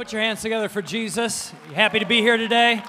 Put your hands together for Jesus. You happy to be here today?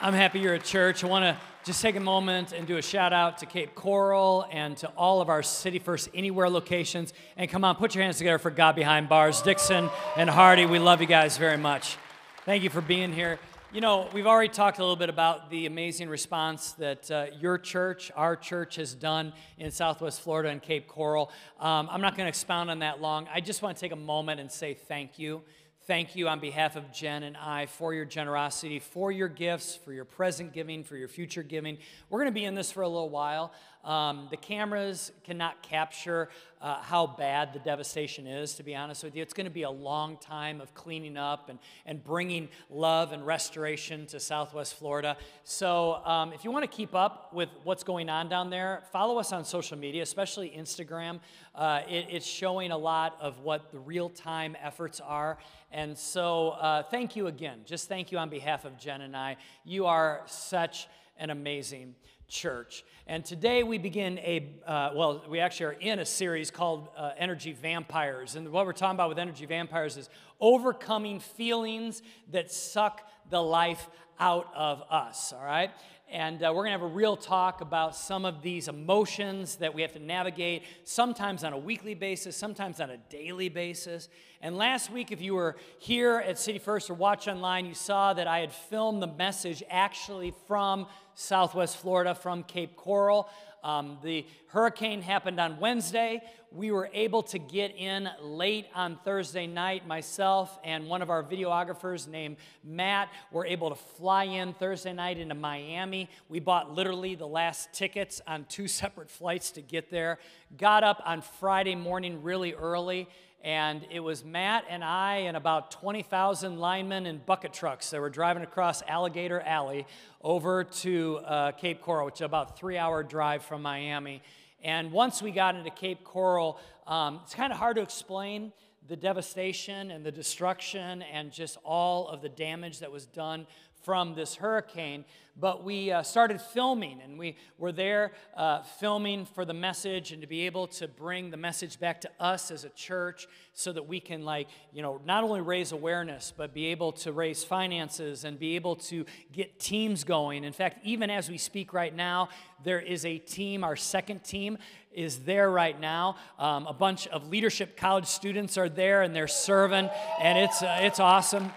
I'm happy you're at church. I want to just take a moment and do a shout out to Cape Coral and to all of our City First Anywhere locations. And come on, put your hands together for God Behind Bars. Dixon and Hardy, we love you guys very much. Thank you for being here. You know, we've already talked a little bit about the amazing response that uh, your church, our church, has done in Southwest Florida and Cape Coral. Um, I'm not going to expound on that long. I just want to take a moment and say thank you thank you on behalf of Jen and I for your generosity, for your gifts, for your present giving, for your future giving. We're going to be in this for a little while. Um, the cameras cannot capture uh, how bad the devastation is, to be honest with you. It's going to be a long time of cleaning up and, and bringing love and restoration to Southwest Florida. So, um, if you want to keep up with what's going on down there, follow us on social media, especially Instagram. Uh, it, it's showing a lot of what the real time efforts are. And so, uh, thank you again. Just thank you on behalf of Jen and I. You are such an amazing church. And today we begin a, uh, well, we actually are in a series called uh, Energy Vampires. And what we're talking about with Energy Vampires is overcoming feelings that suck the life out of us, all right? And uh, we're going to have a real talk about some of these emotions that we have to navigate, sometimes on a weekly basis, sometimes on a daily basis. And last week, if you were here at City First or watch online, you saw that I had filmed the message actually from Southwest Florida, from Cape Coral. Um, the hurricane happened on Wednesday. We were able to get in late on Thursday night. Myself and one of our videographers named Matt were able to fly in Thursday night into Miami. We bought literally the last tickets on two separate flights to get there. Got up on Friday morning really early and it was Matt and I and about 20,000 linemen in bucket trucks that were driving across Alligator Alley over to uh, Cape Coral, which is about a three hour drive from Miami. And once we got into Cape Coral, um, it's kind of hard to explain the devastation and the destruction and just all of the damage that was done from this hurricane, but we uh, started filming and we were there uh, filming for the message and to be able to bring the message back to us as a church so that we can, like, you know, not only raise awareness, but be able to raise finances and be able to get teams going. In fact, even as we speak right now, there is a team, our second team is there right now. Um, a bunch of leadership college students are there and they're serving, and it's, uh, it's awesome.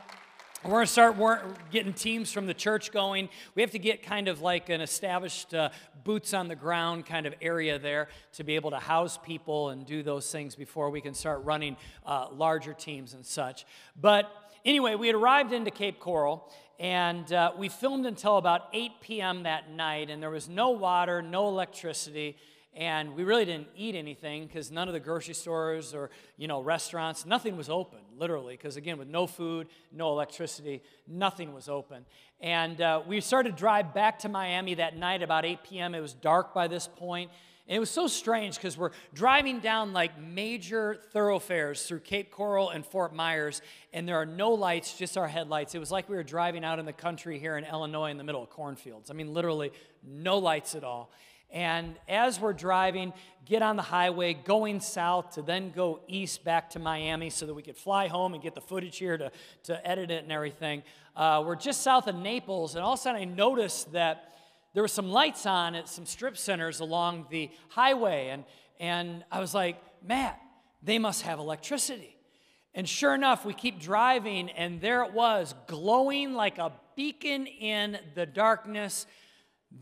We're going to start getting teams from the church going. We have to get kind of like an established uh, boots on the ground kind of area there to be able to house people and do those things before we can start running uh, larger teams and such. But anyway, we had arrived into Cape Coral and uh, we filmed until about 8 p.m. that night, and there was no water, no electricity and we really didn't eat anything because none of the grocery stores or you know restaurants nothing was open literally because again with no food no electricity nothing was open. And uh, we started to drive back to miami that night about 8 p.m it was dark by this point. And it was so strange because we're driving down like major thoroughfares through cape coral and fort myers and there are no lights just our headlights. It was like we were driving out in the country here in illinois in the middle of cornfields. I mean literally no lights at all and as we're driving, get on the highway going south to then go east back to Miami so that we could fly home and get the footage here to, to edit it and everything. Uh, we're just south of Naples, and all of a sudden I noticed that there were some lights on at some strip centers along the highway. And, and I was like, Matt, they must have electricity. And sure enough, we keep driving, and there it was, glowing like a beacon in the darkness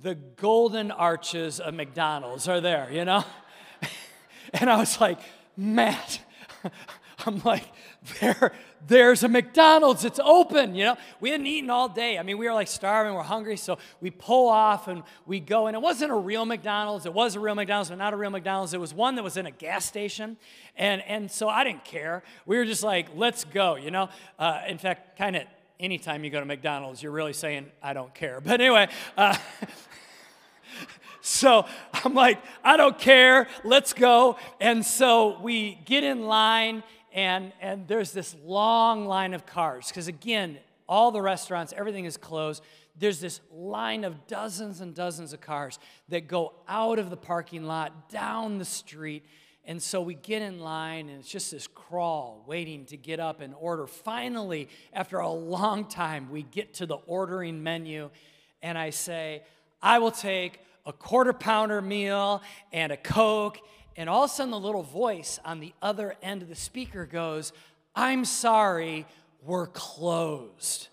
the golden arches of McDonald's are there, you know? and I was like, Matt, I'm like, there, there's a McDonald's, it's open, you know? We hadn't eaten all day. I mean, we were like starving, we're hungry, so we pull off and we go. And it wasn't a real McDonald's, it was a real McDonald's, but not a real McDonald's. It was one that was in a gas station. And, and so I didn't care. We were just like, let's go, you know? Uh, in fact, kind of anytime you go to McDonald's, you're really saying, I don't care. But anyway, uh, so I'm like, I don't care, let's go. And so we get in line, and, and there's this long line of cars. Because again, all the restaurants, everything is closed. There's this line of dozens and dozens of cars that go out of the parking lot, down the street, And so we get in line, and it's just this crawl waiting to get up and order. Finally, after a long time, we get to the ordering menu, and I say, I will take a quarter pounder meal and a Coke. And all of a sudden, the little voice on the other end of the speaker goes, I'm sorry, we're closed.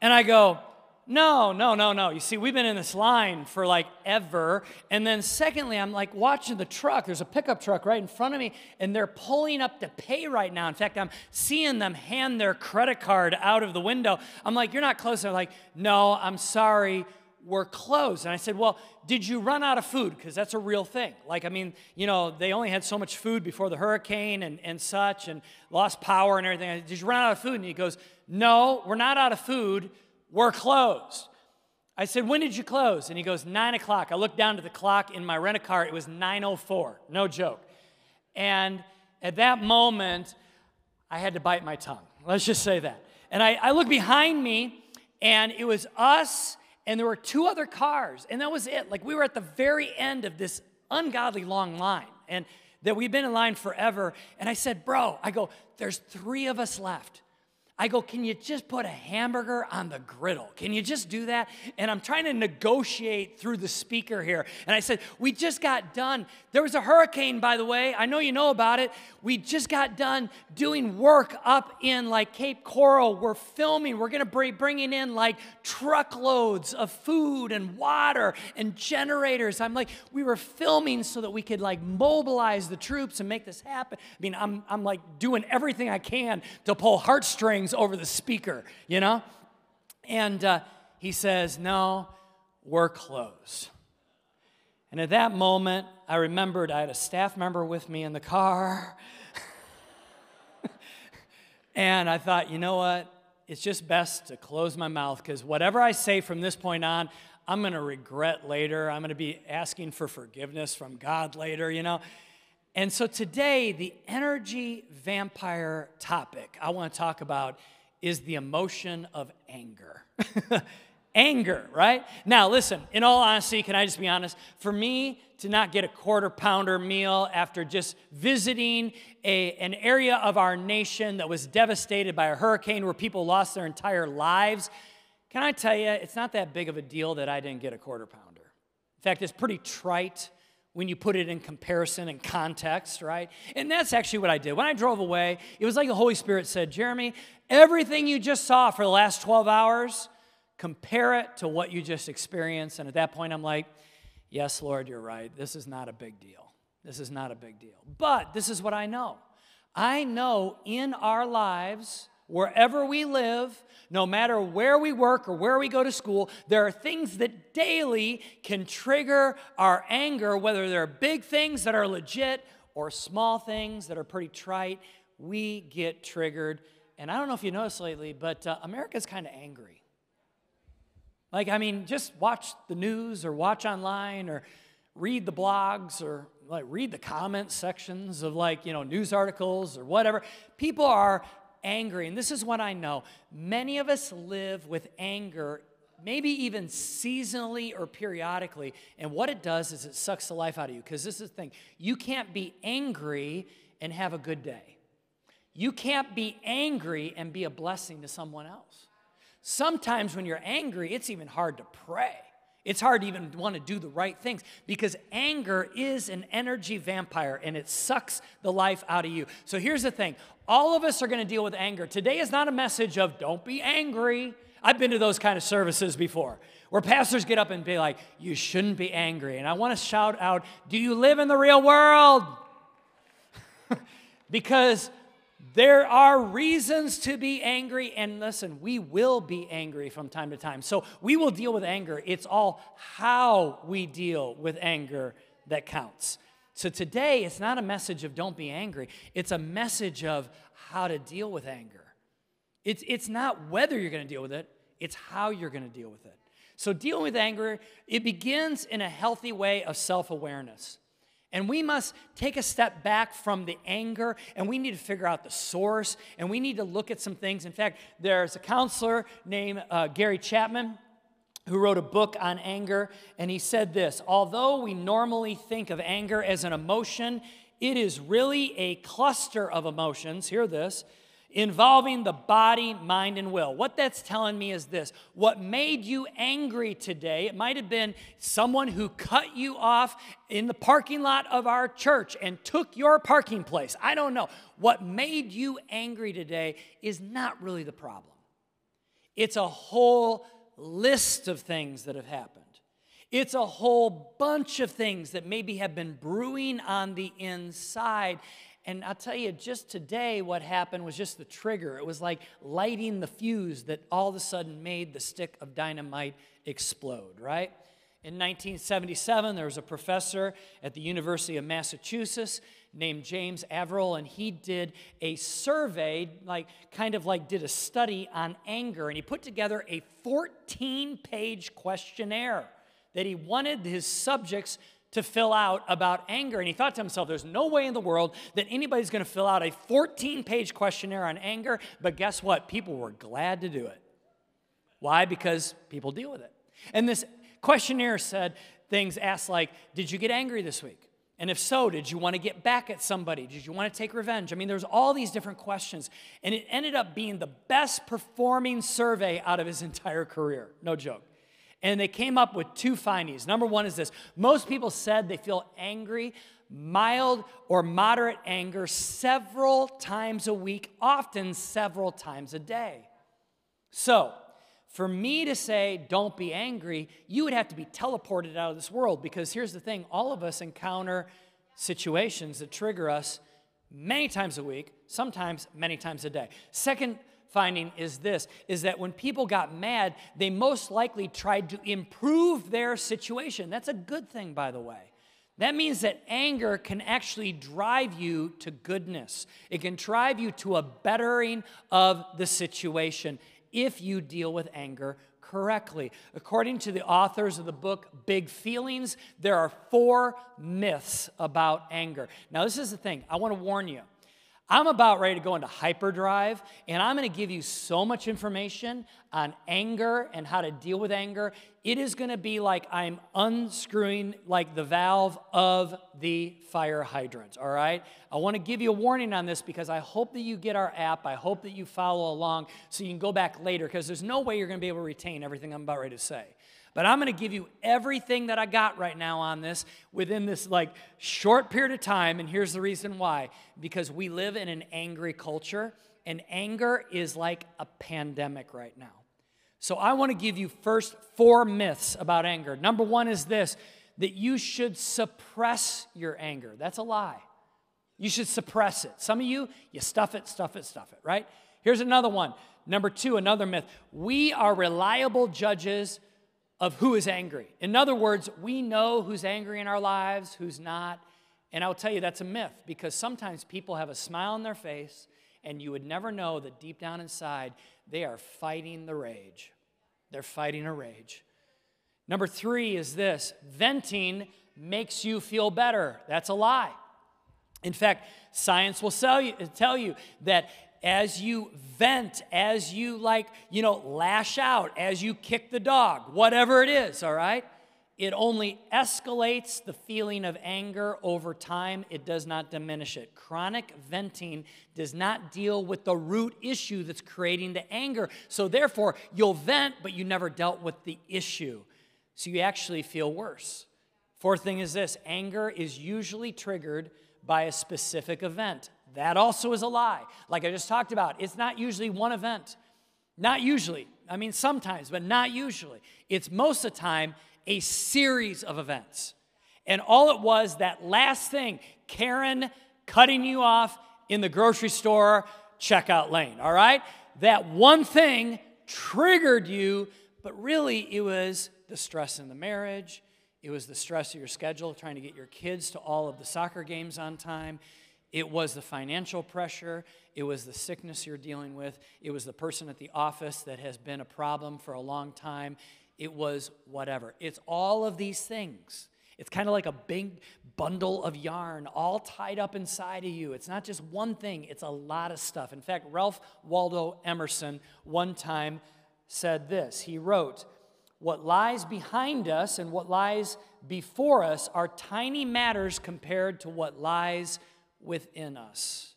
And I go, no, no, no, no. You see, we've been in this line for like ever. And then, secondly, I'm like watching the truck. There's a pickup truck right in front of me, and they're pulling up to pay right now. In fact, I'm seeing them hand their credit card out of the window. I'm like, You're not close. They're like, No, I'm sorry we're closed. And I said, Well, did you run out of food? Because that's a real thing. Like, I mean, you know, they only had so much food before the hurricane and, and such and lost power and everything. Said, did you run out of food? And he goes, No, we're not out of food. We're closed. I said, When did you close? And he goes, Nine o'clock. I looked down to the clock in my rent a car. It was 9.04. No joke. And at that moment, I had to bite my tongue. Let's just say that. And I, I looked behind me, and it was us and there were two other cars, and that was it. Like we were at the very end of this ungodly long line, and that we've been in line forever. And I said, Bro, I go, there's three of us left. I go, can you just put a hamburger on the griddle? Can you just do that? And I'm trying to negotiate through the speaker here. And I said, we just got done. There was a hurricane, by the way. I know you know about it. We just got done doing work up in like Cape Coral. We're filming. We're going to be bringing in like truckloads of food and water and generators. I'm like, we were filming so that we could like mobilize the troops and make this happen. I mean, I'm, I'm like doing everything I can to pull heartstrings over the speaker, you know? And uh, he says, No, we're closed. And at that moment, I remembered I had a staff member with me in the car. and I thought, you know what? It's just best to close my mouth because whatever I say from this point on, I'm going to regret later. I'm going to be asking for forgiveness from God later, you know? And so today, the energy vampire topic I want to talk about is the emotion of anger. anger, right? Now, listen, in all honesty, can I just be honest? For me to not get a quarter pounder meal after just visiting a, an area of our nation that was devastated by a hurricane where people lost their entire lives, can I tell you, it's not that big of a deal that I didn't get a quarter pounder. In fact, it's pretty trite when you put it in comparison and context, right? And that's actually what I did. When I drove away, it was like the Holy Spirit said, Jeremy, everything you just saw for the last 12 hours, compare it to what you just experienced. And at that point, I'm like, yes, Lord, you're right. This is not a big deal. This is not a big deal. But this is what I know I know in our lives, wherever we live, no matter where we work or where we go to school, there are things that daily can trigger our anger, whether they're big things that are legit or small things that are pretty trite. We get triggered. And I don't know if you noticed lately, but uh, America's kind of angry. Like, I mean, just watch the news or watch online or read the blogs or like read the comment sections of like, you know, news articles or whatever. People are angry. And this is what I know many of us live with anger, maybe even seasonally or periodically. And what it does is it sucks the life out of you. Because this is the thing you can't be angry and have a good day, you can't be angry and be a blessing to someone else. Sometimes when you're angry, it's even hard to pray. It's hard to even want to do the right things because anger is an energy vampire and it sucks the life out of you. So here's the thing all of us are going to deal with anger. Today is not a message of don't be angry. I've been to those kind of services before where pastors get up and be like, you shouldn't be angry. And I want to shout out, do you live in the real world? because there are reasons to be angry, and listen, we will be angry from time to time. So we will deal with anger. It's all how we deal with anger that counts. So today, it's not a message of don't be angry, it's a message of how to deal with anger. It's, it's not whether you're going to deal with it, it's how you're going to deal with it. So, dealing with anger, it begins in a healthy way of self awareness. And we must take a step back from the anger and we need to figure out the source and we need to look at some things. In fact, there's a counselor named uh, Gary Chapman who wrote a book on anger, and he said this Although we normally think of anger as an emotion, It is really a cluster of emotions, hear this, involving the body, mind, and will. What that's telling me is this what made you angry today, it might have been someone who cut you off in the parking lot of our church and took your parking place. I don't know. What made you angry today is not really the problem, it's a whole list of things that have happened. It's a whole bunch of things that maybe have been brewing on the inside. And I'll tell you, just today, what happened was just the trigger. It was like lighting the fuse that all of a sudden made the stick of dynamite explode, right? In 1977, there was a professor at the University of Massachusetts named James Averill, and he did a survey, like kind of like did a study on anger, and he put together a 14 page questionnaire that he wanted his subjects to fill out about anger. And he thought to himself, there's no way in the world that anybody's going to fill out a 14 page questionnaire on anger. But guess what? People were glad to do it. Why? Because people deal with it. And this questionnaire said things asked like, Did you get angry this week? And if so, did you want to get back at somebody? Did you want to take revenge? I mean, there's all these different questions. And it ended up being the best performing survey out of his entire career. No joke. And they came up with two findings. Number one is this most people said they feel angry, mild or moderate anger, several times a week, often several times a day. So, for me to say, don't be angry, you would have to be teleported out of this world because here's the thing all of us encounter situations that trigger us many times a week, sometimes many times a day. Second finding is this is that when people got mad, they most likely tried to improve their situation. That's a good thing, by the way. That means that anger can actually drive you to goodness. It can drive you to a bettering of the situation if you deal with anger correctly. According to the authors of the book Big Feelings, there are four myths about anger. Now, this is the thing I want to warn you. I'm about ready to go into hyperdrive, and I'm going to give you so much information on anger and how to deal with anger. It is going to be like I'm unscrewing like the valve of the fire hydrant, all right? I want to give you a warning on this because I hope that you get our app. I hope that you follow along so you can go back later because there's no way you're going to be able to retain everything I'm about ready to say. But I'm going to give you everything that I got right now on this within this like short period of time and here's the reason why because we live in an angry culture and anger is like a pandemic right now. So I want to give you first four myths about anger. Number 1 is this that you should suppress your anger. That's a lie. You should suppress it. Some of you, you stuff it, stuff it, stuff it, right? Here's another one. Number two, another myth. We are reliable judges of who is angry. In other words, we know who's angry in our lives, who's not. And I'll tell you, that's a myth because sometimes people have a smile on their face, and you would never know that deep down inside, they are fighting the rage. They're fighting a rage. Number three is this venting makes you feel better. That's a lie. In fact, science will you, tell you that as you vent, as you like, you know, lash out, as you kick the dog, whatever it is, all right? It only escalates the feeling of anger over time. It does not diminish it. Chronic venting does not deal with the root issue that's creating the anger. So, therefore, you'll vent, but you never dealt with the issue. So, you actually feel worse. Fourth thing is this anger is usually triggered by a specific event. That also is a lie. Like I just talked about, it's not usually one event. Not usually. I mean, sometimes, but not usually. It's most of the time a series of events. And all it was that last thing, Karen cutting you off in the grocery store checkout lane, all right? That one thing triggered you, but really it was the stress in the marriage, it was the stress of your schedule, trying to get your kids to all of the soccer games on time. It was the financial pressure. It was the sickness you're dealing with. It was the person at the office that has been a problem for a long time. It was whatever. It's all of these things. It's kind of like a big bundle of yarn all tied up inside of you. It's not just one thing, it's a lot of stuff. In fact, Ralph Waldo Emerson one time said this. He wrote, What lies behind us and what lies before us are tiny matters compared to what lies within us.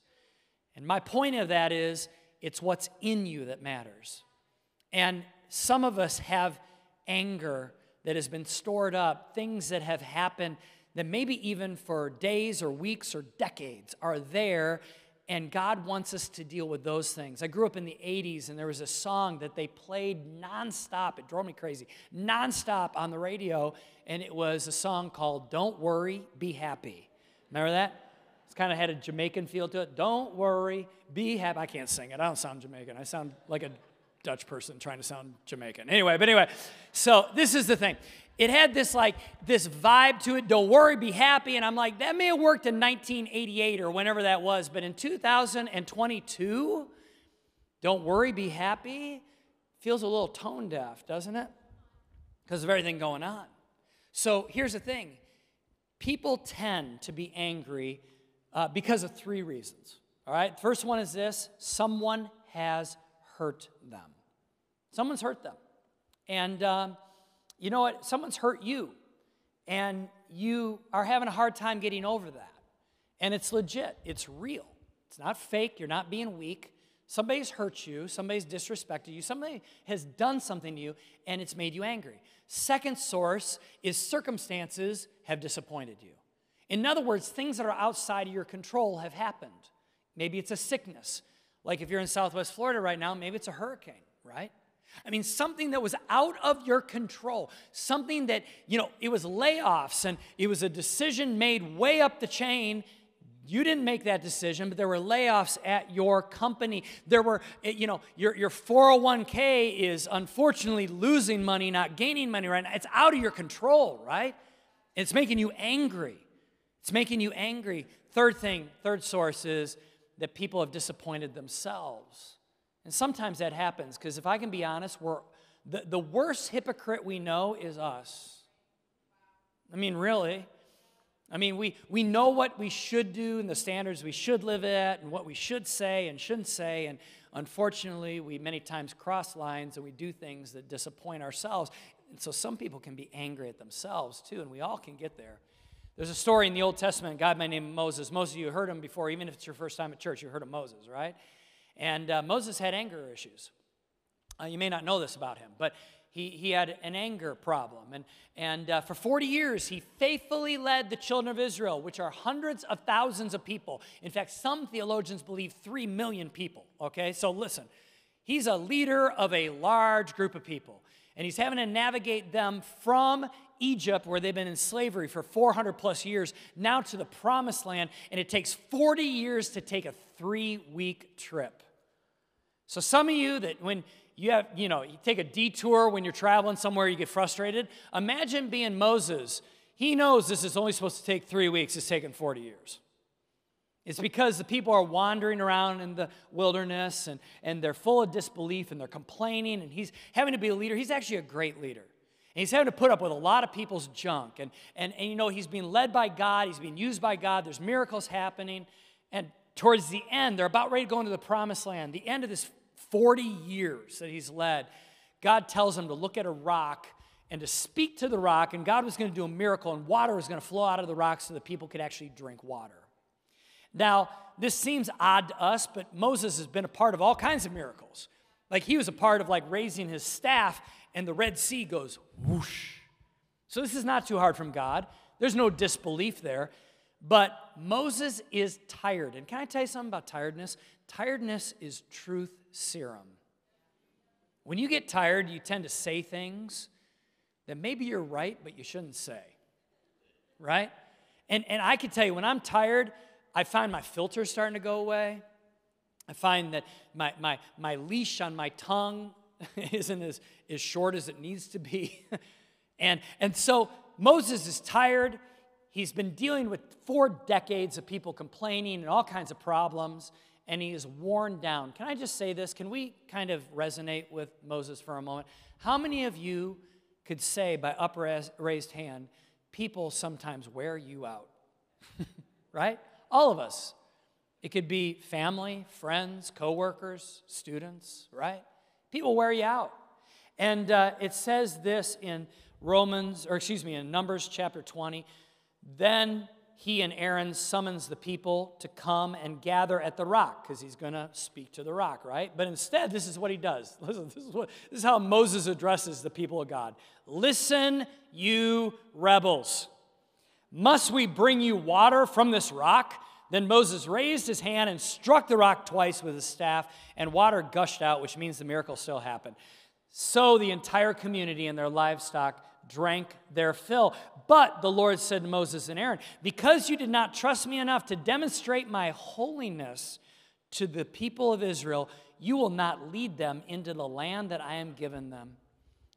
And my point of that is it's what's in you that matters. And some of us have anger that has been stored up, things that have happened that maybe even for days or weeks or decades are there and God wants us to deal with those things. I grew up in the 80s, and there was a song that they played nonstop. It drove me crazy. Nonstop on the radio, and it was a song called Don't Worry, Be Happy. Remember that? It's kind of had a Jamaican feel to it. Don't worry, be happy. I can't sing it. I don't sound Jamaican. I sound like a Dutch person trying to sound Jamaican. Anyway, but anyway, so this is the thing it had this like this vibe to it don't worry be happy and i'm like that may have worked in 1988 or whenever that was but in 2022 don't worry be happy feels a little tone deaf doesn't it because of everything going on so here's the thing people tend to be angry uh, because of three reasons all right first one is this someone has hurt them someone's hurt them and um, you know what? Someone's hurt you, and you are having a hard time getting over that. And it's legit, it's real. It's not fake, you're not being weak. Somebody's hurt you, somebody's disrespected you, somebody has done something to you, and it's made you angry. Second source is circumstances have disappointed you. In other words, things that are outside of your control have happened. Maybe it's a sickness. Like if you're in Southwest Florida right now, maybe it's a hurricane, right? I mean, something that was out of your control, something that, you know, it was layoffs and it was a decision made way up the chain. You didn't make that decision, but there were layoffs at your company. There were, eh, you know, your, your 401k is unfortunately losing money, not gaining money right now. It's out of your control, right? It's making you angry. It's making you angry. Third thing, third source is that people have disappointed themselves. And sometimes that happens because if I can be honest, we're, the, the worst hypocrite we know is us. I mean, really. I mean, we, we know what we should do and the standards we should live at and what we should say and shouldn't say. And unfortunately, we many times cross lines and we do things that disappoint ourselves. And so some people can be angry at themselves too, and we all can get there. There's a story in the Old Testament, God by name Moses. Most of you heard him before, even if it's your first time at church, you heard of Moses, right? And uh, Moses had anger issues. Uh, you may not know this about him, but he, he had an anger problem. And, and uh, for 40 years, he faithfully led the children of Israel, which are hundreds of thousands of people. In fact, some theologians believe 3 million people. Okay, so listen, he's a leader of a large group of people. And he's having to navigate them from Egypt, where they've been in slavery for 400 plus years, now to the promised land. And it takes 40 years to take a three week trip. So some of you that when you have, you know, you take a detour when you're traveling somewhere, you get frustrated. Imagine being Moses. He knows this is only supposed to take three weeks, it's taken 40 years. It's because the people are wandering around in the wilderness and, and they're full of disbelief and they're complaining, and he's having to be a leader. He's actually a great leader. And he's having to put up with a lot of people's junk. And, and, and you know, he's being led by God, he's being used by God, there's miracles happening. And towards the end, they're about ready to go into the promised land. The end of this 40 years that he's led, God tells him to look at a rock and to speak to the rock, and God was going to do a miracle, and water was going to flow out of the rock so that people could actually drink water. Now, this seems odd to us, but Moses has been a part of all kinds of miracles. Like he was a part of like raising his staff, and the Red Sea goes whoosh. So this is not too hard from God. There's no disbelief there. But Moses is tired. And can I tell you something about tiredness? Tiredness is truth serum. When you get tired, you tend to say things that maybe you're right, but you shouldn't say. Right? And, and I can tell you, when I'm tired, I find my filter starting to go away. I find that my, my, my leash on my tongue isn't as, as short as it needs to be. and, and so Moses is tired. He's been dealing with four decades of people complaining and all kinds of problems, and he is worn down. Can I just say this? Can we kind of resonate with Moses for a moment? How many of you could say by upraised hand, people sometimes wear you out? right? All of us. It could be family, friends, coworkers, students, right? People wear you out. And uh, it says this in Romans, or excuse me, in Numbers chapter 20 then he and Aaron summons the people to come and gather at the rock because he's going to speak to the rock, right? But instead, this is what he does. Listen, this is, what, this is how Moses addresses the people of God. Listen, you rebels. Must we bring you water from this rock? Then Moses raised his hand and struck the rock twice with his staff, and water gushed out, which means the miracle still happened. So the entire community and their livestock drank their fill. But the Lord said to Moses and Aaron, Because you did not trust me enough to demonstrate my holiness to the people of Israel, you will not lead them into the land that I am giving them.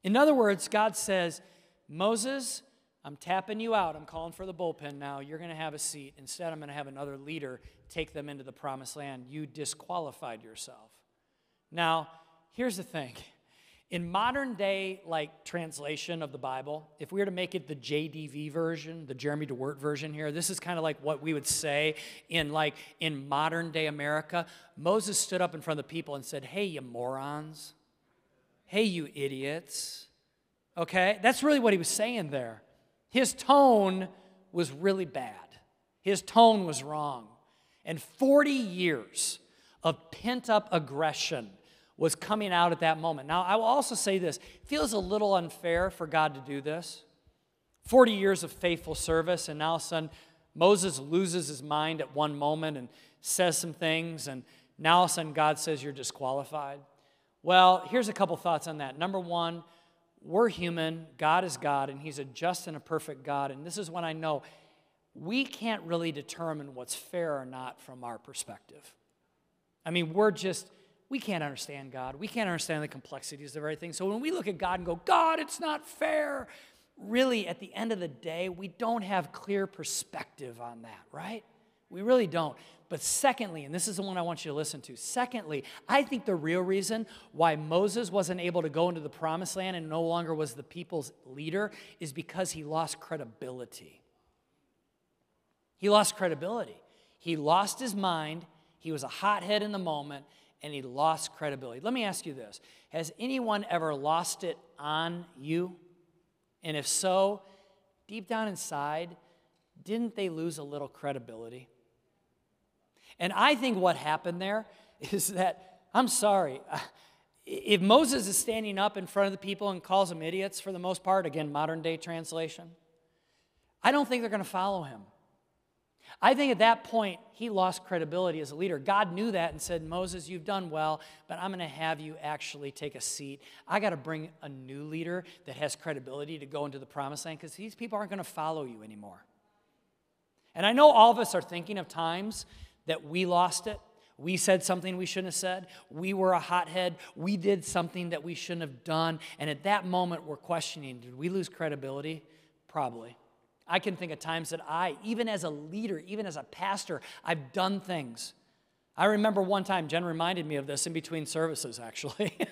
In other words, God says, Moses, I'm tapping you out. I'm calling for the bullpen now. You're going to have a seat. Instead, I'm going to have another leader take them into the promised land. You disqualified yourself. Now, here's the thing. In modern day like translation of the Bible, if we were to make it the JDV version, the Jeremy DeWeerdt version here, this is kind of like what we would say in like in modern day America. Moses stood up in front of the people and said, "Hey, you morons. Hey, you idiots." Okay? That's really what he was saying there. His tone was really bad. His tone was wrong. And 40 years of pent up aggression was coming out at that moment. Now, I will also say this it feels a little unfair for God to do this. 40 years of faithful service, and now sudden, Moses loses his mind at one moment and says some things, and now sudden, God says you're disqualified. Well, here's a couple thoughts on that. Number one, we're human, God is God, and He's a just and a perfect God. And this is what I know we can't really determine what's fair or not from our perspective. I mean, we're just, we can't understand God. We can't understand the complexities of everything. So when we look at God and go, God, it's not fair, really, at the end of the day, we don't have clear perspective on that, right? We really don't. But secondly, and this is the one I want you to listen to, secondly, I think the real reason why Moses wasn't able to go into the promised land and no longer was the people's leader is because he lost credibility. He lost credibility. He lost his mind. He was a hothead in the moment and he lost credibility. Let me ask you this Has anyone ever lost it on you? And if so, deep down inside, didn't they lose a little credibility? And I think what happened there is that, I'm sorry, if Moses is standing up in front of the people and calls them idiots for the most part, again, modern day translation, I don't think they're going to follow him. I think at that point, he lost credibility as a leader. God knew that and said, Moses, you've done well, but I'm going to have you actually take a seat. I got to bring a new leader that has credibility to go into the promised land because these people aren't going to follow you anymore. And I know all of us are thinking of times that we lost it. We said something we shouldn't have said. We were a hothead. We did something that we shouldn't have done. And at that moment, we're questioning did we lose credibility? Probably. I can think of times that I, even as a leader, even as a pastor, I've done things. I remember one time, Jen reminded me of this in between services, actually.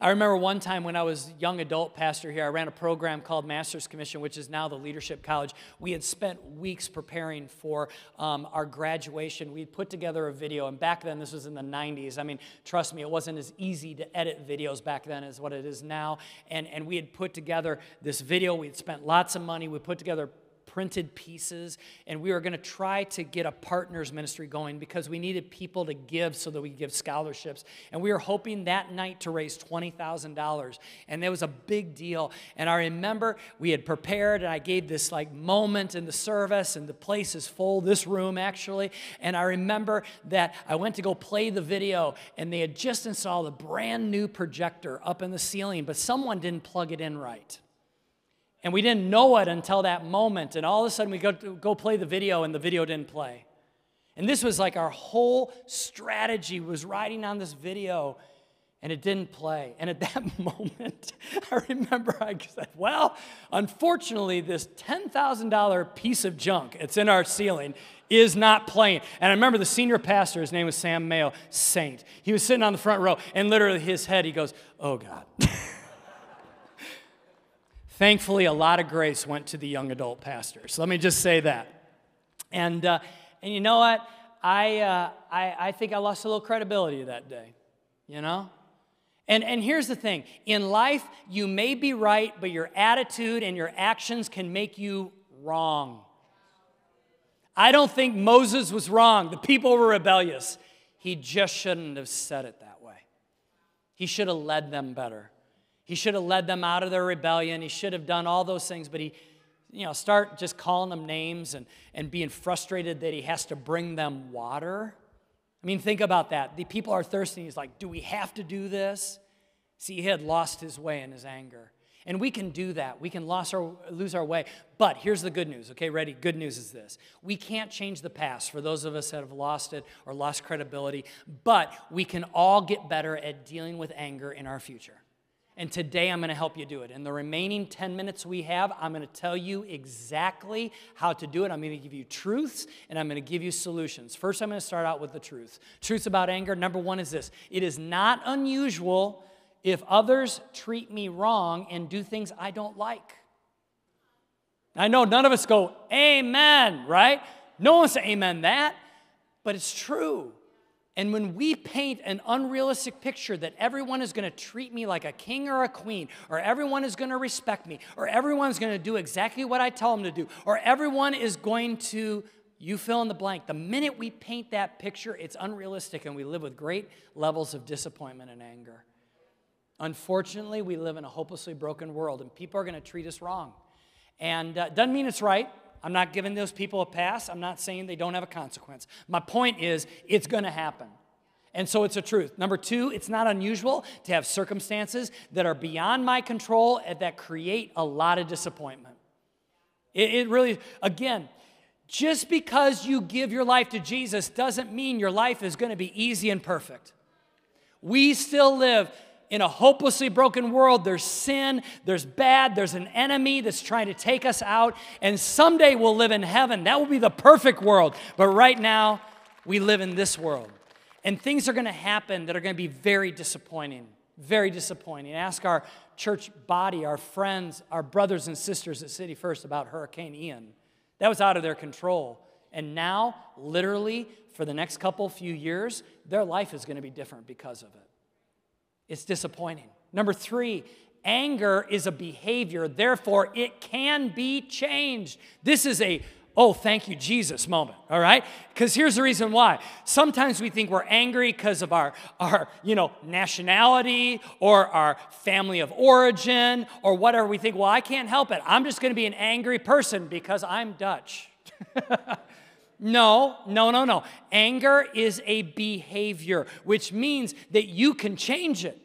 I remember one time when I was young adult pastor here, I ran a program called Master's Commission, which is now the Leadership College. We had spent weeks preparing for um, our graduation. We put together a video, and back then, this was in the 90s. I mean, trust me, it wasn't as easy to edit videos back then as what it is now. And, and we had put together this video. We had spent lots of money. We put together printed pieces, and we were going to try to get a partners ministry going because we needed people to give so that we could give scholarships. And we were hoping that night to raise $20,000. And that was a big deal. And I remember we had prepared, and I gave this like moment in the service, and the place is full, this room actually. And I remember that I went to go play the video, and they had just installed a brand new projector up in the ceiling, but someone didn't plug it in right. And we didn't know it until that moment. And all of a sudden, we go, go play the video, and the video didn't play. And this was like our whole strategy was riding on this video, and it didn't play. And at that moment, I remember I said, Well, unfortunately, this $10,000 piece of junk, it's in our ceiling, is not playing. And I remember the senior pastor, his name was Sam Mayo, saint. He was sitting on the front row, and literally his head, he goes, Oh God. Thankfully, a lot of grace went to the young adult pastors. Let me just say that. And, uh, and you know what? I, uh, I, I think I lost a little credibility that day, you know? And, and here's the thing in life, you may be right, but your attitude and your actions can make you wrong. I don't think Moses was wrong. The people were rebellious. He just shouldn't have said it that way. He should have led them better. He should have led them out of their rebellion. He should have done all those things, but he, you know, start just calling them names and, and being frustrated that he has to bring them water. I mean, think about that. The people are thirsty. He's like, Do we have to do this? See, he had lost his way in his anger. And we can do that. We can lose our, lose our way. But here's the good news, okay? Ready? Good news is this we can't change the past for those of us that have lost it or lost credibility, but we can all get better at dealing with anger in our future. And today I'm going to help you do it. In the remaining 10 minutes we have, I'm going to tell you exactly how to do it. I'm going to give you truths and I'm going to give you solutions. First, I'm going to start out with the truth. Truths about anger. Number one is this it is not unusual if others treat me wrong and do things I don't like. I know none of us go, Amen, right? No one say Amen that, but it's true. And when we paint an unrealistic picture that everyone is going to treat me like a king or a queen, or everyone is going to respect me, or everyone's going to do exactly what I tell them to do, or everyone is going to, you fill in the blank. The minute we paint that picture, it's unrealistic and we live with great levels of disappointment and anger. Unfortunately, we live in a hopelessly broken world and people are going to treat us wrong. And uh, doesn't mean it's right. I'm not giving those people a pass. I'm not saying they don't have a consequence. My point is, it's going to happen. And so it's a truth. Number two, it's not unusual to have circumstances that are beyond my control and that create a lot of disappointment. It, it really, again, just because you give your life to Jesus doesn't mean your life is going to be easy and perfect. We still live in a hopelessly broken world, there's sin, there's bad, there's an enemy that's trying to take us out, and someday we'll live in heaven. That will be the perfect world. But right now, we live in this world. And things are going to happen that are going to be very disappointing. Very disappointing. Ask our church body, our friends, our brothers and sisters at City First about Hurricane Ian. That was out of their control. And now, literally, for the next couple few years, their life is going to be different because of it. It's disappointing. Number three, anger is a behavior, therefore, it can be changed. This is a oh, thank you, Jesus moment, all right? Because here's the reason why. Sometimes we think we're angry because of our, our, you know, nationality or our family of origin or whatever. We think, well, I can't help it. I'm just going to be an angry person because I'm Dutch. No, no, no, no. Anger is a behavior, which means that you can change it.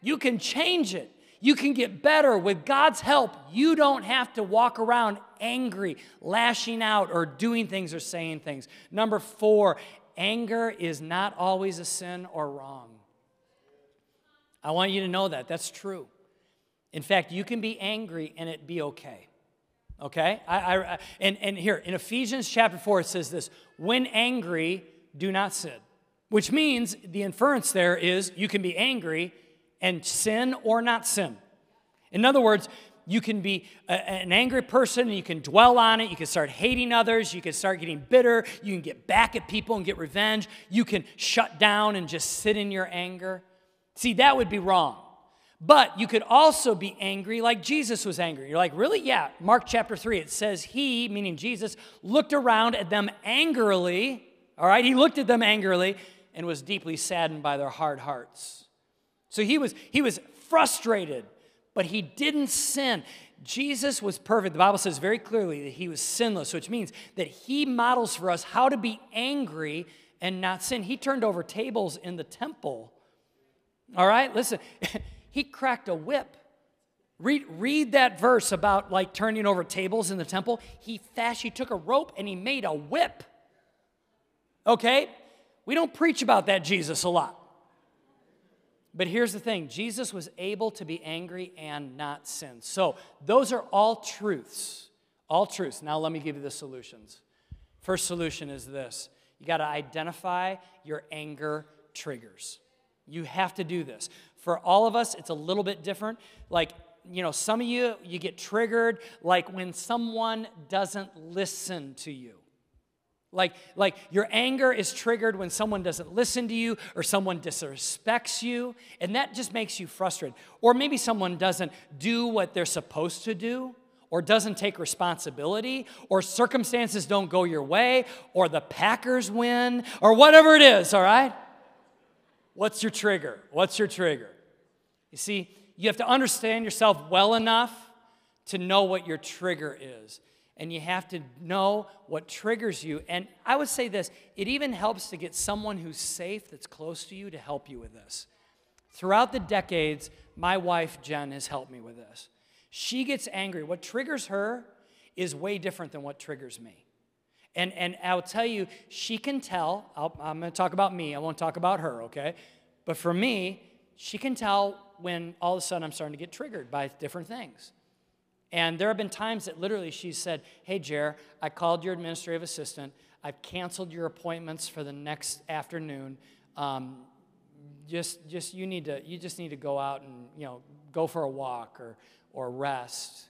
You can change it. You can get better with God's help. You don't have to walk around angry, lashing out, or doing things or saying things. Number four, anger is not always a sin or wrong. I want you to know that. That's true. In fact, you can be angry and it be okay. Okay? I, I, and, and here, in Ephesians chapter 4, it says this when angry, do not sin. Which means the inference there is you can be angry and sin or not sin. In other words, you can be a, an angry person and you can dwell on it. You can start hating others. You can start getting bitter. You can get back at people and get revenge. You can shut down and just sit in your anger. See, that would be wrong. But you could also be angry like Jesus was angry. You're like, really? Yeah. Mark chapter 3, it says he, meaning Jesus, looked around at them angrily. All right, he looked at them angrily and was deeply saddened by their hard hearts. So he was, he was frustrated, but he didn't sin. Jesus was perfect. The Bible says very clearly that he was sinless, which means that he models for us how to be angry and not sin. He turned over tables in the temple. All right, listen. he cracked a whip. Read, read that verse about like turning over tables in the temple. He fast, he took a rope and he made a whip. Okay? We don't preach about that Jesus a lot. But here's the thing Jesus was able to be angry and not sin. So, those are all truths. All truths. Now, let me give you the solutions. First solution is this you got to identify your anger triggers. You have to do this. For all of us, it's a little bit different. Like, you know, some of you, you get triggered like when someone doesn't listen to you. Like, like your anger is triggered when someone doesn't listen to you or someone disrespects you, and that just makes you frustrated. Or maybe someone doesn't do what they're supposed to do, or doesn't take responsibility, or circumstances don't go your way, or the Packers win, or whatever it is, all right? What's your trigger? What's your trigger? You see, you have to understand yourself well enough to know what your trigger is. And you have to know what triggers you. And I would say this it even helps to get someone who's safe, that's close to you, to help you with this. Throughout the decades, my wife, Jen, has helped me with this. She gets angry. What triggers her is way different than what triggers me. And, and I'll tell you, she can tell. i am going to talk about me. I won't talk about her, okay? But for me, she can tell when all of a sudden I'm starting to get triggered by different things. And there have been times that literally she said, Hey, Jer, I called your administrative assistant. I've canceled your appointments for the next afternoon. Um, just, just you need to, you just need to go out and, you know, go for a walk or, or rest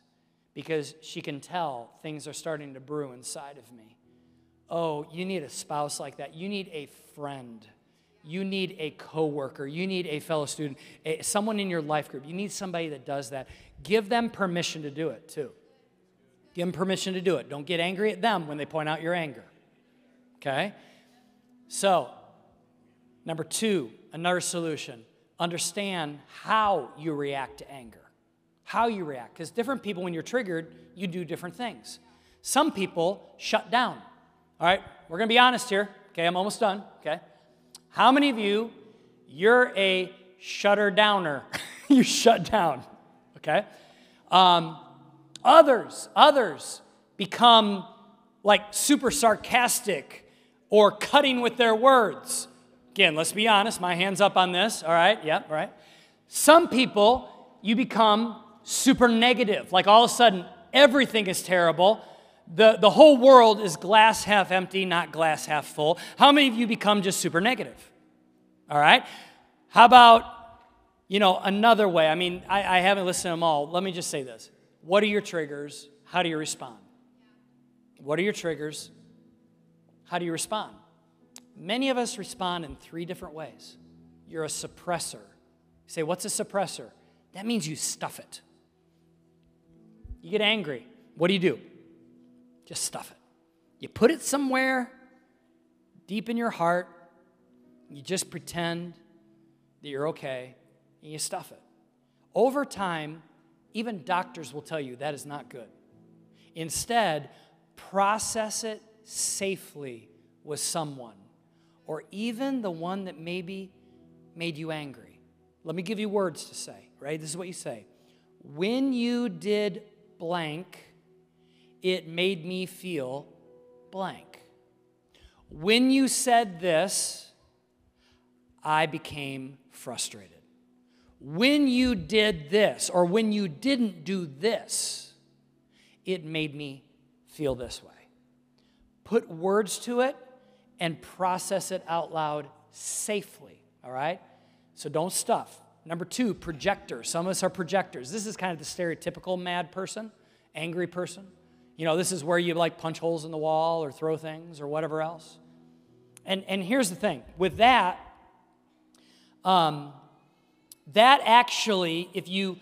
because she can tell things are starting to brew inside of me. Oh, you need a spouse like that. You need a friend. You need a coworker. You need a fellow student, a, someone in your life group. You need somebody that does that. Give them permission to do it too. Give them permission to do it. Don't get angry at them when they point out your anger. Okay? So, number two, another solution understand how you react to anger. How you react. Because different people, when you're triggered, you do different things. Some people shut down. All right, we're to be honest here. Okay, I'm almost done. Okay. How many of you, you're a shutter downer? you shut down. Okay. Um, others, others become like super sarcastic or cutting with their words. Again, let's be honest, my hand's up on this, all right? Yep, right. Some people, you become super negative. Like all of a sudden, everything is terrible. The, the whole world is glass half empty, not glass half full. How many of you become just super negative? All right? How about, you know, another way? I mean, I, I haven't listened to them all. Let me just say this. What are your triggers? How do you respond? What are your triggers? How do you respond? Many of us respond in three different ways. You're a suppressor. You say, What's a suppressor? That means you stuff it. You get angry. What do you do? Just stuff it. You put it somewhere deep in your heart. You just pretend that you're okay and you stuff it. Over time, even doctors will tell you that is not good. Instead, process it safely with someone or even the one that maybe made you angry. Let me give you words to say, right? This is what you say. When you did blank, it made me feel blank. When you said this, I became frustrated. When you did this, or when you didn't do this, it made me feel this way. Put words to it and process it out loud safely, all right? So don't stuff. Number two, projector. Some of us are projectors. This is kind of the stereotypical mad person, angry person. You know, this is where you like punch holes in the wall or throw things or whatever else. And, and here's the thing with that, um, that actually, if you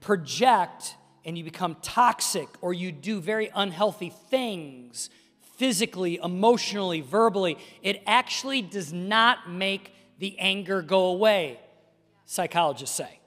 project and you become toxic or you do very unhealthy things, physically, emotionally, verbally, it actually does not make the anger go away, psychologists say.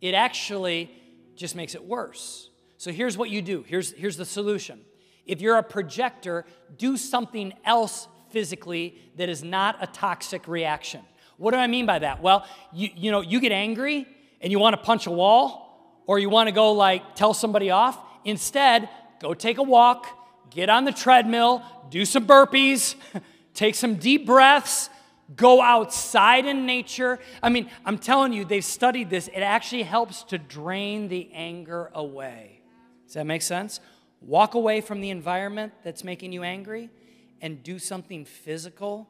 It actually just makes it worse. So here's what you do here's, here's the solution. If you're a projector, do something else physically that is not a toxic reaction. What do I mean by that? Well, you, you know, you get angry and you want to punch a wall or you want to go like tell somebody off. Instead, go take a walk, get on the treadmill, do some burpees, take some deep breaths, go outside in nature. I mean, I'm telling you, they've studied this. It actually helps to drain the anger away. Does that make sense? Walk away from the environment that's making you angry and do something physical.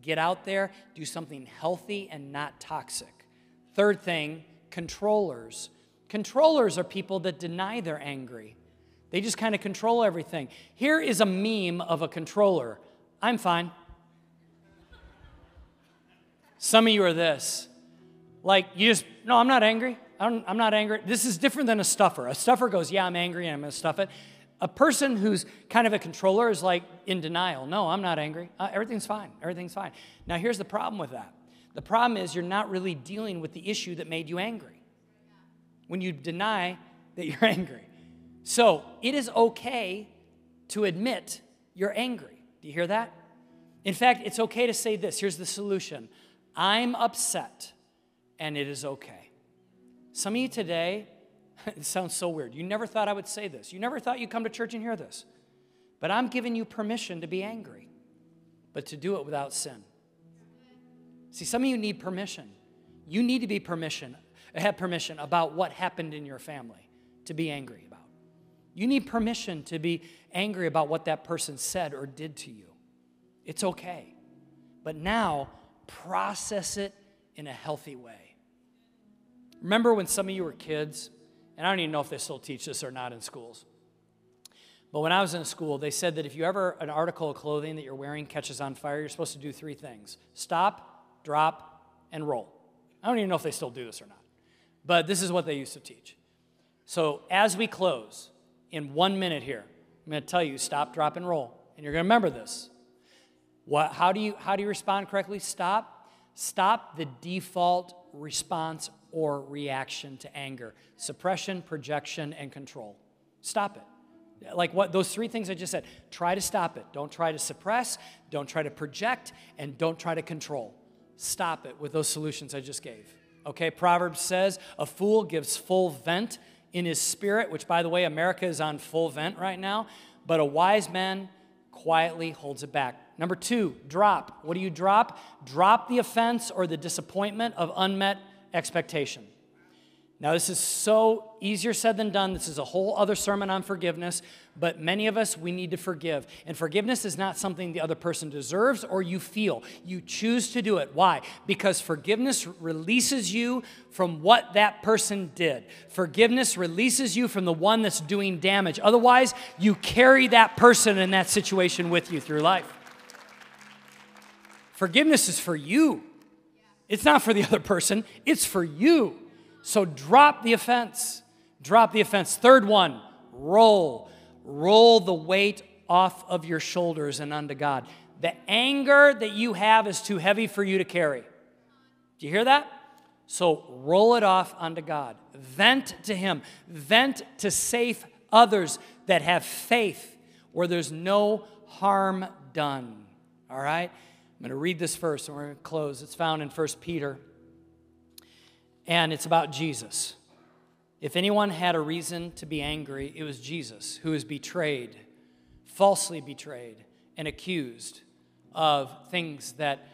Get out there, do something healthy and not toxic. Third thing, controllers. Controllers are people that deny they're angry. They just kind of control everything. Here is a meme of a controller I'm fine. Some of you are this. Like, you just, no, I'm not angry. I'm, not angry. This is different than a stuffer. A stuffer goes, Yeah, I'm angry and I'm going to stuff it. A person who's kind of a controller is like in denial. No, I'm not angry. Uh, everything's fine. Everything's fine. Now, here's the problem with that the problem is you're not really dealing with the issue that made you angry when you deny that you're angry. So, it is okay to admit you're angry. Do you hear that? In fact, it's okay to say this. Here's the solution I'm upset, and it is okay. Some of you today, it sounds so weird. You never thought I would say this. You never thought you'd come to church and hear this. But I'm giving you permission to be angry, but to do it without sin. See, some of you need permission. You need to be permission, have permission about what happened in your family to be angry about. You need permission to be angry about what that person said or did to you. It's okay. But now, process it in a healthy way. Remember when some of you were kids, and I don't even know if they still teach this or not in schools. But when I was in school, they said that if you ever an article of clothing that you're wearing catches on fire, you're supposed to do three things: stop, drop, and roll. I don't even know if they still do this or not. But this is what they used to teach. So as we close, in one minute here, I'm going to tell you stop, drop, and roll. And you're going to remember this. What, how, do you, how do you respond correctly? Stop. Stop the default response or reaction to anger suppression, projection, and control. Stop it. Like what those three things I just said. Try to stop it. Don't try to suppress, don't try to project, and don't try to control. Stop it with those solutions I just gave. Okay, Proverbs says, a fool gives full vent in his spirit, which, by the way, America is on full vent right now, but a wise man quietly holds it back. Number two, drop. What do you drop? Drop the offense or the disappointment of unmet expectation. Now, this is so easier said than done. This is a whole other sermon on forgiveness, but many of us, we need to forgive. And forgiveness is not something the other person deserves or you feel. You choose to do it. Why? Because forgiveness releases you from what that person did. Forgiveness releases you from the one that's doing damage. Otherwise, you carry that person in that situation with you through life. Forgiveness is for you, it's not for the other person, it's for you. So drop the offense. Drop the offense. Third one, roll. Roll the weight off of your shoulders and unto God. The anger that you have is too heavy for you to carry. Do you hear that? So roll it off unto God. Vent to Him. Vent to safe others that have faith where there's no harm done. All right? I'm going to read this first and we're going to close. It's found in 1 Peter and it's about Jesus. If anyone had a reason to be angry, it was Jesus who was betrayed, falsely betrayed, and accused of things that,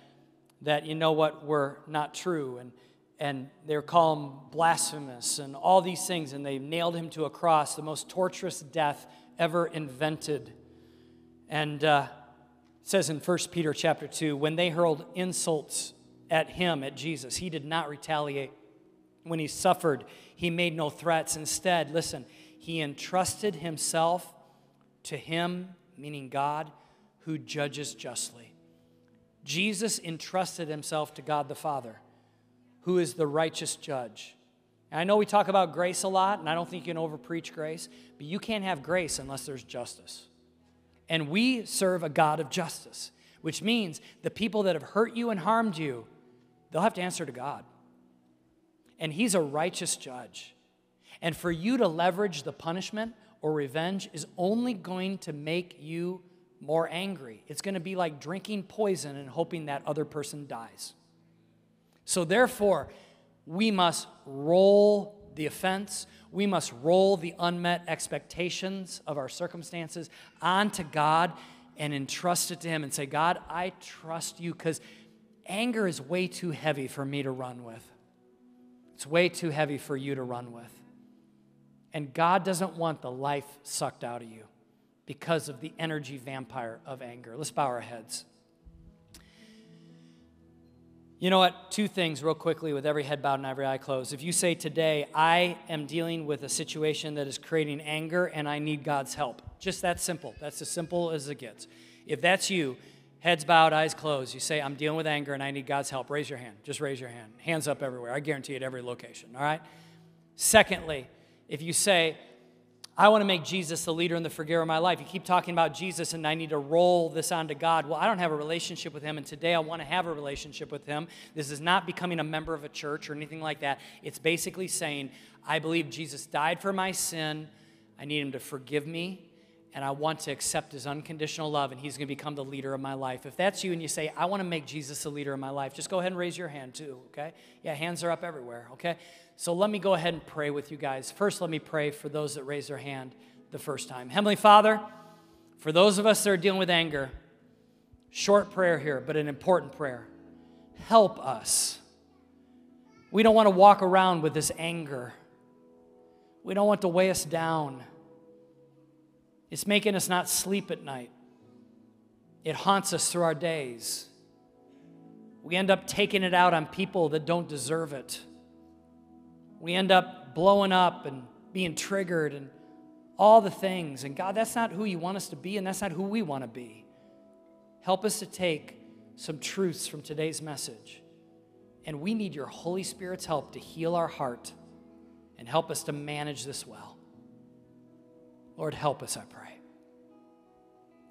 that you know what, were not true. And, and they were calling blasphemous and all these things. And they nailed him to a cross, the most torturous death ever invented. And uh, it says in 1 Peter chapter 2 when they hurled insults at him, at Jesus, he did not retaliate. When he suffered, he made no threats. Instead, listen, he entrusted himself to him, meaning God, who judges justly. Jesus entrusted himself to God the Father, who is the righteous judge. And I know we talk about grace a lot, and I don't think you can overpreach grace, but you can't have grace unless there's justice. And we serve a God of justice, which means the people that have hurt you and harmed you, they'll have to answer to God and he's a righteous judge. And for you to leverage the punishment or revenge is only going to make you more angry. It's going to be like drinking poison and hoping that other person dies. So, therefore, we must roll the offense, we must roll the unmet expectations of our circumstances onto God and entrust it to Him and say, God, I trust you because anger is way too heavy for me to run with. It's way too heavy for you to run with. And God doesn't want the life sucked out of you because of the energy vampire of anger. Let's bow our heads. You know what? Two things, real quickly, with every head bowed and every eye closed. If you say today, I am dealing with a situation that is creating anger and I need God's help, just that simple. That's as simple as it gets. If that's you, heads bowed, eyes closed. You say, I'm dealing with anger and I need God's help. Raise your hand. Just raise your hand. Hands up everywhere. I guarantee at every location. All right? Secondly, if you say, I want to make Jesus the leader and the forgiver of my life. You keep talking about Jesus, and I need to roll this onto God. Well, I don't have a relationship with Him, and today I want to have a relationship with Him. This is not becoming a member of a church or anything like that. It's basically saying, I believe Jesus died for my sin. I need Him to forgive me, and I want to accept His unconditional love, and He's going to become the leader of my life. If that's you and you say, I want to make Jesus the leader of my life, just go ahead and raise your hand too, okay? Yeah, hands are up everywhere, okay? So let me go ahead and pray with you guys. First, let me pray for those that raise their hand the first time. Heavenly Father, for those of us that are dealing with anger, short prayer here, but an important prayer. Help us. We don't want to walk around with this anger. We don't want to weigh us down. It's making us not sleep at night. It haunts us through our days. We end up taking it out on people that don't deserve it we end up blowing up and being triggered and all the things. And God, that's not who you want us to be, and that's not who we want to be. Help us to take some truths from today's message. And we need your Holy Spirit's help to heal our heart and help us to manage this well. Lord, help us, I pray.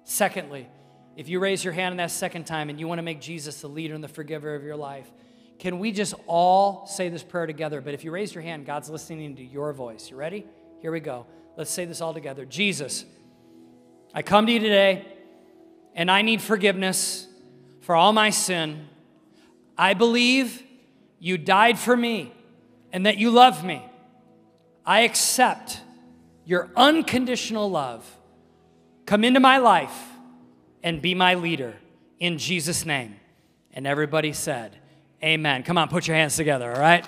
Secondly, if you raise your hand in that second time and you want to make Jesus the leader and the forgiver of your life, can we just all say this prayer together? But if you raise your hand, God's listening to your voice. You ready? Here we go. Let's say this all together. Jesus, I come to you today and I need forgiveness for all my sin. I believe you died for me and that you love me. I accept your unconditional love. Come into my life and be my leader in Jesus' name. And everybody said, Amen. Come on, put your hands together, all right?